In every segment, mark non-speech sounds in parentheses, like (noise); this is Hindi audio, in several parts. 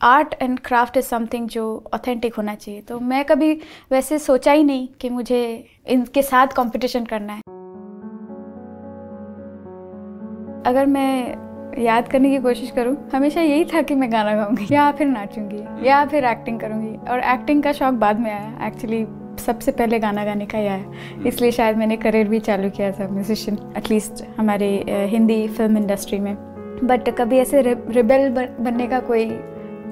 Art and craft is something जो ऑथेंटिक होना चाहिए। तो मैं कभी वैसे सोचा ही नहीं कि मुझे इनके साथ कंपटीशन करना है। अगर मैं याद करने की कोशिश करूँ, हमेशा यही था कि मैं गाना गाऊँगी, या फिर नाचूँगी, या फिर एक्टिंग करूँगी। और एक्टिंग का शौक बाद में आया। एक्चुअली सबसे पहले गाना गाने का ही आया। इसलिए शायद मैंने करियर भी चालू किया था म्यूजिशियन एटलीस्ट हमारे हिंदी फ़िल्म इंडस्ट्री में। बट कभी ऐसे रिबेल बनने का कोई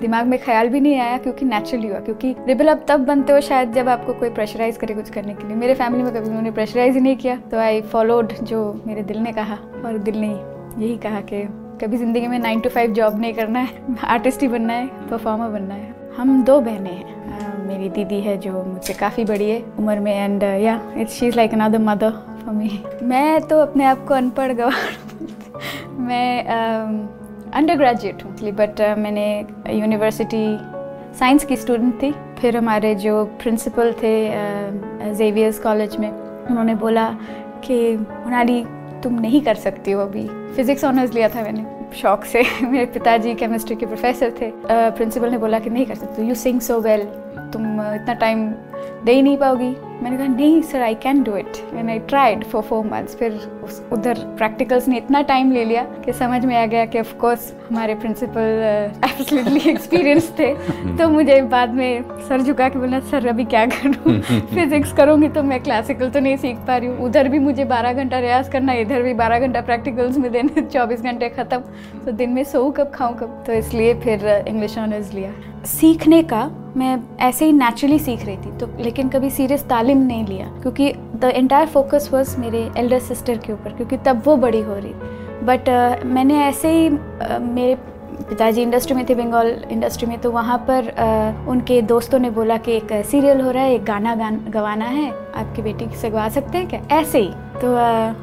दिमाग में ख्याल भी नहीं आया क्योंकि नेचुरली हुआ, क्योंकि रिबल अब तब बनते हो शायद जब आपको कोई प्रेशराइज करे कुछ करने के लिए। मेरे फैमिली में कभी उन्होंने प्रेशराइज ही नहीं किया। तो आई फॉलोड जो मेरे दिल ने कहा, और दिल ने यही कहा कि कभी ज़िंदगी में नाइन टू फाइव जॉब नहीं करना है आर्टिस्ट ही बनना है परफॉर्मर बनना है। हम दो बहनें हैं। मेरी दीदी है जो मुझसे काफ़ी बड़ी है उम्र में एंड या it's she is like another mother for me मैं तो अपने आप को अनपढ़ गवा (laughs) मैं अंडर ग्रेजुएट हूँ बट मैंने यूनिवर्सिटी साइंस की स्टूडेंट थी। फिर हमारे जो प्रिंसिपल थे जेवियर्स कॉलेज में, उन्होंने बोला कि, मोनाली, तुम नहीं कर सकती हो अभी। फिजिक्स ऑनर्स लिया था मैंने, शौक से। (laughs) मेरे पिताजी केमिस्ट्री के प्रोफेसर थे। प्रिंसिपल ने बोला कि, नहीं कर सकती यू सिंग सो वेल तुम इतना टाइम दे ही नहीं पाओगी। मैंने कहा नहीं sir I can do it and I tried for four months फिर उधर प्रैक्टिकल्स ने इतना टाइम ले लिया कि समझ में आ गया कि ऑफ़ कोर्स हमारे प्रिंसिपल एब्सोल्युटली एक्सपीरियंस थे। (laughs) तो मुझे बाद में सर झुका के बोला सर अभी क्या करूँ? फिजिक्स करूँगी तो मैं क्लासिकल तो नहीं सीख पा रही हूँ। उधर भी मुझे बारह घंटा रियाज करना इधर भी बारह घंटा प्रैक्टिकल्स में देने चौबीस घंटे ख़त्म। तो दिन में सो कब खाऊँ कब? तो इसलिए फिर इंग्लिश ऑनर्स लिया। सीखने का मैं ऐसे ही नेचुरली सीख रही थी तो लेकिन कभी सीरियस तालीम नहीं लिया क्योंकि द एंटायर फोकस वॉज़ मेरे एल्डर सिस्टर के ऊपर क्योंकि तब वो बड़ी हो रही बट uh, मैंने ऐसे ही uh, मेरे पिताजी इंडस्ट्री में थे बंगाल इंडस्ट्री में तो वहाँ पर uh, उनके दोस्तों ने बोला कि एक सीरियल हो रहा है एक गाना गान गवाना है आपकी बेटी से गवा सकते हैं क्या? ऐसे ही। तो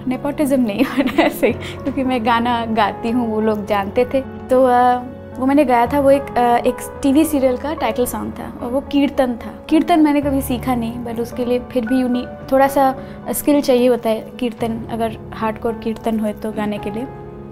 नेपोटिज्म नहीं होना (laughs) ऐसे ही क्योंकि मैं गाना गाती हूँ वो लोग जानते थे। तो uh, वो मैंने गाया था, वो एक एक टीवी सीरियल का टाइटल सॉन्ग था और वो कीर्तन था। कीर्तन मैंने कभी सीखा नहीं, बट उसके लिए फिर भी यूनी थोड़ा सा स्किल चाहिए होता है कीर्तन, अगर हार्ड कोर कीर्तन हो तो गाने के लिए।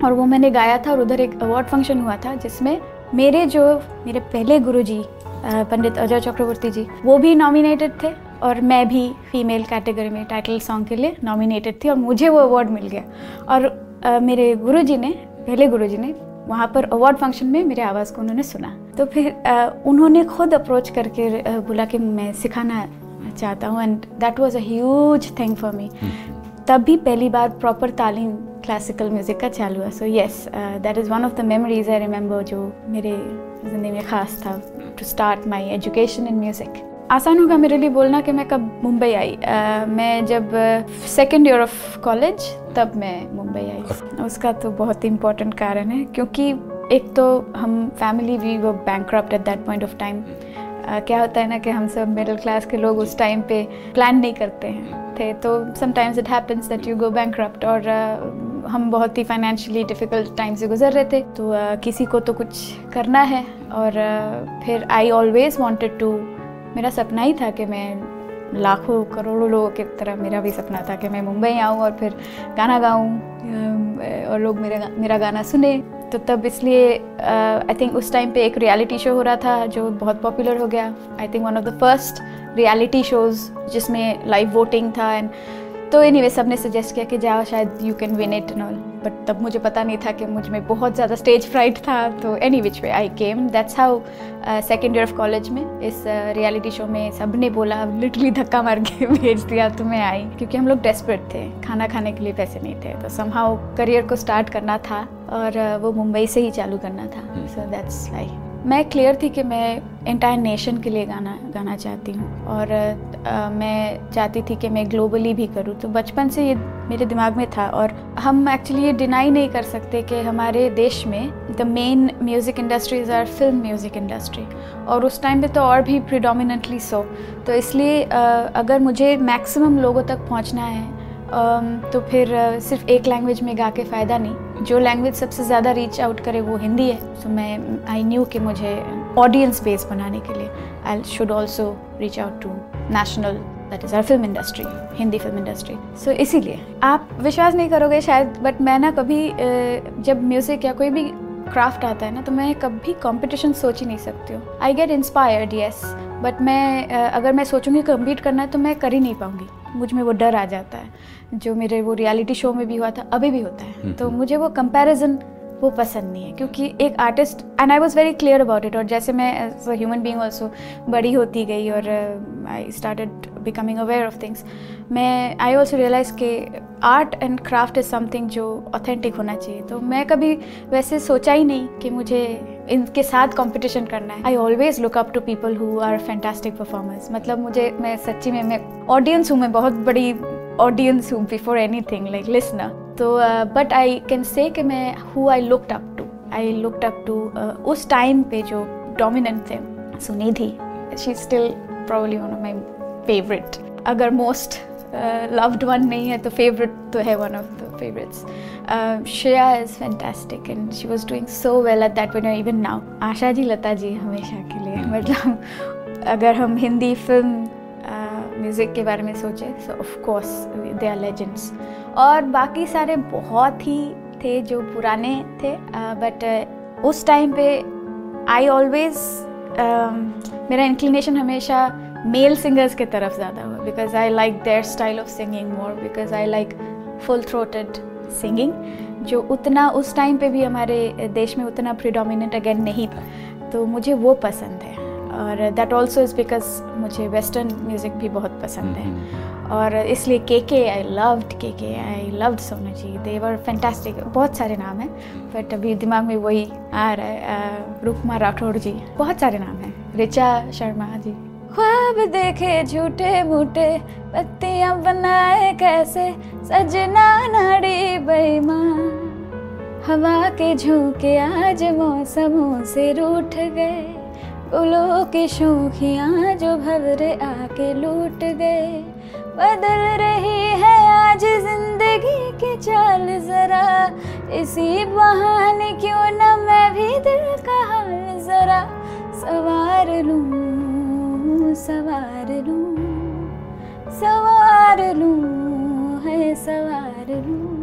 और वो मैंने गाया था और उधर एक अवार्ड फ़ंक्शन हुआ था, जिसमें मेरे जो, मेरे पहले गुरु जी पंडित अजय चक्रवर्ती जी, वो भी नॉमिनेटेड थे और मैं भी फीमेल कैटेगरी में टाइटल सॉन्ग के लिए नॉमिनेटेड थी और मुझे वो अवार्ड मिल गया। और मेरे गुरु जी ने, पहले गुरु जी ने वहाँ पर अवार्ड फ़ंक्शन में मेरे आवाज़ को उन्होंने सुना। तो फिर आ, उन्होंने खुद अप्रोच करके बोला कि मैं सिखाना चाहता हूँ and that was a huge thing for me तब भी पहली बार प्रॉपर तालीम क्लासिकल म्यूज़िक का चालू हुआ। So yes that is one of the memories I remember जो मेरे ज़िंदगी में ख़ास था to start my education in music आसान होगा मेरे लिए बोलना कि मैं कब मुंबई आई। आ, मैं जब सेकेंड ईयर ऑफ़ कॉलेज तब मैं मुंबई आई। उसका तो बहुत ही इम्पोर्टेंट कारण है क्योंकि एक तो हम फैमिली वी वो bank at that point of time क्या होता है ना कि हम सब मिडिल क्लास के लोग उस टाइम पे प्लान नहीं करते हैं। थे तो sometimes it happens that you go bank और uh, हम बहुत ही फाइनेंशियली डिफ़िकल्ट टाइम से गुजर रहे थे। तो uh, किसी को तो कुछ करना है और uh, फिर आई ऑलवेज़ वॉन्टेड टू मेरा सपना ही था कि मैं लाखों करोड़ों लोगों की तरह मेरा भी सपना था कि मैं मुंबई आऊँ और फिर गाना गाऊँ और लोग मेरा मेरा गाना सुने। तो तब इसलिए आई थिंक उस टाइम पे एक रियलिटी शो हो रहा था जो बहुत पॉपुलर हो गया। I think one of the first reality shows जिसमें लाइव वोटिंग था। एंड तो एनी वे सबने सजेस्ट किया कि जाओ, शायद you can win it and all but तब मुझे पता नहीं था कि मुझमें बहुत ज़्यादा स्टेज फ्राइट था तो any which way I came that's how second year of college में इस रियलिटी uh, शो में सबने बोला लिटरली धक्का मार के (laughs) भेज दिया तो मैं आई। क्योंकि हम लोग डेस्परेट थे खाना खाने के लिए पैसे नहीं थे तो समहाउ करियर को स्टार्ट करना था और uh, वो मुंबई से ही चालू करना था। सो दैट्स लाइक मैं क्लियर थी कि मैं एंटायर नेशन के लिए गाना गाना चाहती हूँ। और आ, मैं चाहती थी कि मैं ग्लोबली भी करूँ। तो बचपन से ये मेरे दिमाग में था और हम एक्चुअली ये डिनाई नहीं कर सकते कि हमारे देश में the main music industries are film music industry और उस टाइम पे तो और भी प्रिडोमिनेटली सो तो इसलिए आ, अगर मुझे मैक्सिमम लोगों तक पहुँचना है तो फिर सिर्फ़ एक लैंग्वेज में गा के फ़ायदा नहीं। जो लैंग्वेज सबसे ज़्यादा रीच आउट करे वो हिंदी है। So, मैं आई न्यू कि मुझे ऑडियंस बेस बनाने के लिए I should also reach out to national that is our film industry Hindi film industry so इसीलिए आप विश्वास नहीं करोगे शायद बट मैं ना कभी जब म्यूज़िक या कोई भी क्राफ्ट आता है ना तो मैं कभी कंपटीशन सोच ही नहीं सकती हूँ। I get inspired yes but मैं अगर मैं सोचूँगी कम्पीट करना है तो मैं कर ही नहीं पाऊँगी। मुझमें वो डर आ जाता है। जो मेरे वो रियलिटी शो में भी हुआ था अभी भी होता है। तो मुझे वो कंपैरिजन वो पसंद नहीं है क्योंकि एक artist and I was very clear about it और जैसे मैं as a human being also बड़ी होती गई और I started becoming aware of things मैं आई ऑल्सो रियलाइज़ के art and craft is something जो ऑथेंटिक होना चाहिए। तो मैं कभी वैसे सोचा ही नहीं कि मुझे इनके साथ कंपटीशन करना है। I always look up to people who are fantastic performers मतलब मुझे, मैं सच्ची में, मैं ऑडियंस हूँ, मैं बहुत बड़ी ऑडियंस हूँ before anything like listener तो बट आई कैन से कि मैं who I looked up to I looked up to उस टाइम पे जो डोमिनेंट थे, Sunidhi. She still probably one of my favourite अगर मोस्ट लव्ड वन नहीं है तो फेवरेट तो है one of the favourites Shreya is fantastic and she was doing so well at that one even now Asha ji Lata ji हमेशा के लिए मतलब अगर हम हिंदी फ़िल्म म्यूज़िक के बारे में सोचें so of course they are legends और बाकी सारे बहुत ही थे जो पुराने थे बट uh, उस टाइम पे आई ऑलवेज मेरा इंक्लिनेशन हमेशा मेल सिंगर्स के तरफ़ ज़्यादा हुआ because I like their style of singing more because I like full throated singing जो उतना उस टाइम पे भी हमारे देश में उतना प्रिडोमिनेंट अगेन नहीं था तो मुझे वो पसंद है। और दैट ऑल्सो इज़ बिकॉज़ मुझे वेस्टर्न म्यूज़िक भी बहुत पसंद है। और इसलिए के के I loved K K I loved Sonu ji they were fantastic बहुत सारे नाम हैं बट अभी दिमाग में वही आ रहा है रुकमा राठौड़ जी। बहुत सारे नाम हैं। ऋचा शर्मा जी। ख्वाब देखे झूठे मूठे, पत्तियाँ बनाए कैसे, सजना नाड़ी बेईमान। हवा के झोंके आज मौसमों से रूठ गए गुलों की शोखियाँ जो भवरे आके लूट गए। बदल रही है आज ज़िंदगी की चाल जरा, इसी बहाने क्यों न मैं भी दिल का हाल जरा, सवार लूँ सवार लूँ सवार लूँ है सवार लूँ।